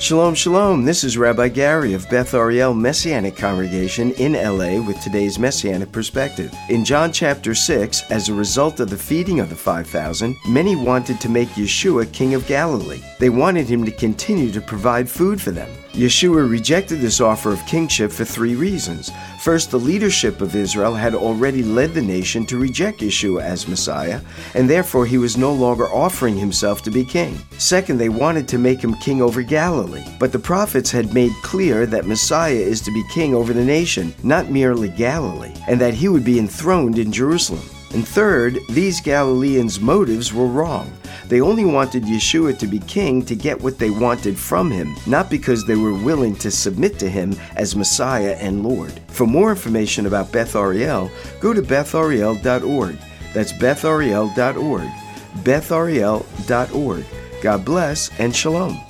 Shalom, shalom. This is Rabbi Gary of Beth Ariel Messianic Congregation in LA with today's Messianic perspective. In John chapter 6, as a result of the feeding of the 5,000, many wanted to make Yeshua king of Galilee. They wanted him to continue to provide food for them. Yeshua rejected this offer of kingship for three reasons. First, the leadership of Israel had already led the nation to reject Yeshua as Messiah, and therefore he was no longer offering himself to be king. Second, they wanted to make him king over Galilee, but the prophets had made clear that Messiah is to be king over the nation, not merely Galilee, and that he would be enthroned in Jerusalem. And third, these Galileans' motives were wrong. They only wanted Yeshua to be king to get what they wanted from him, not because they were willing to submit to him as Messiah and Lord. For more information about Beth Ariel, go to bethariel.org. That's bethariel.org. bethariel.org. God bless and shalom.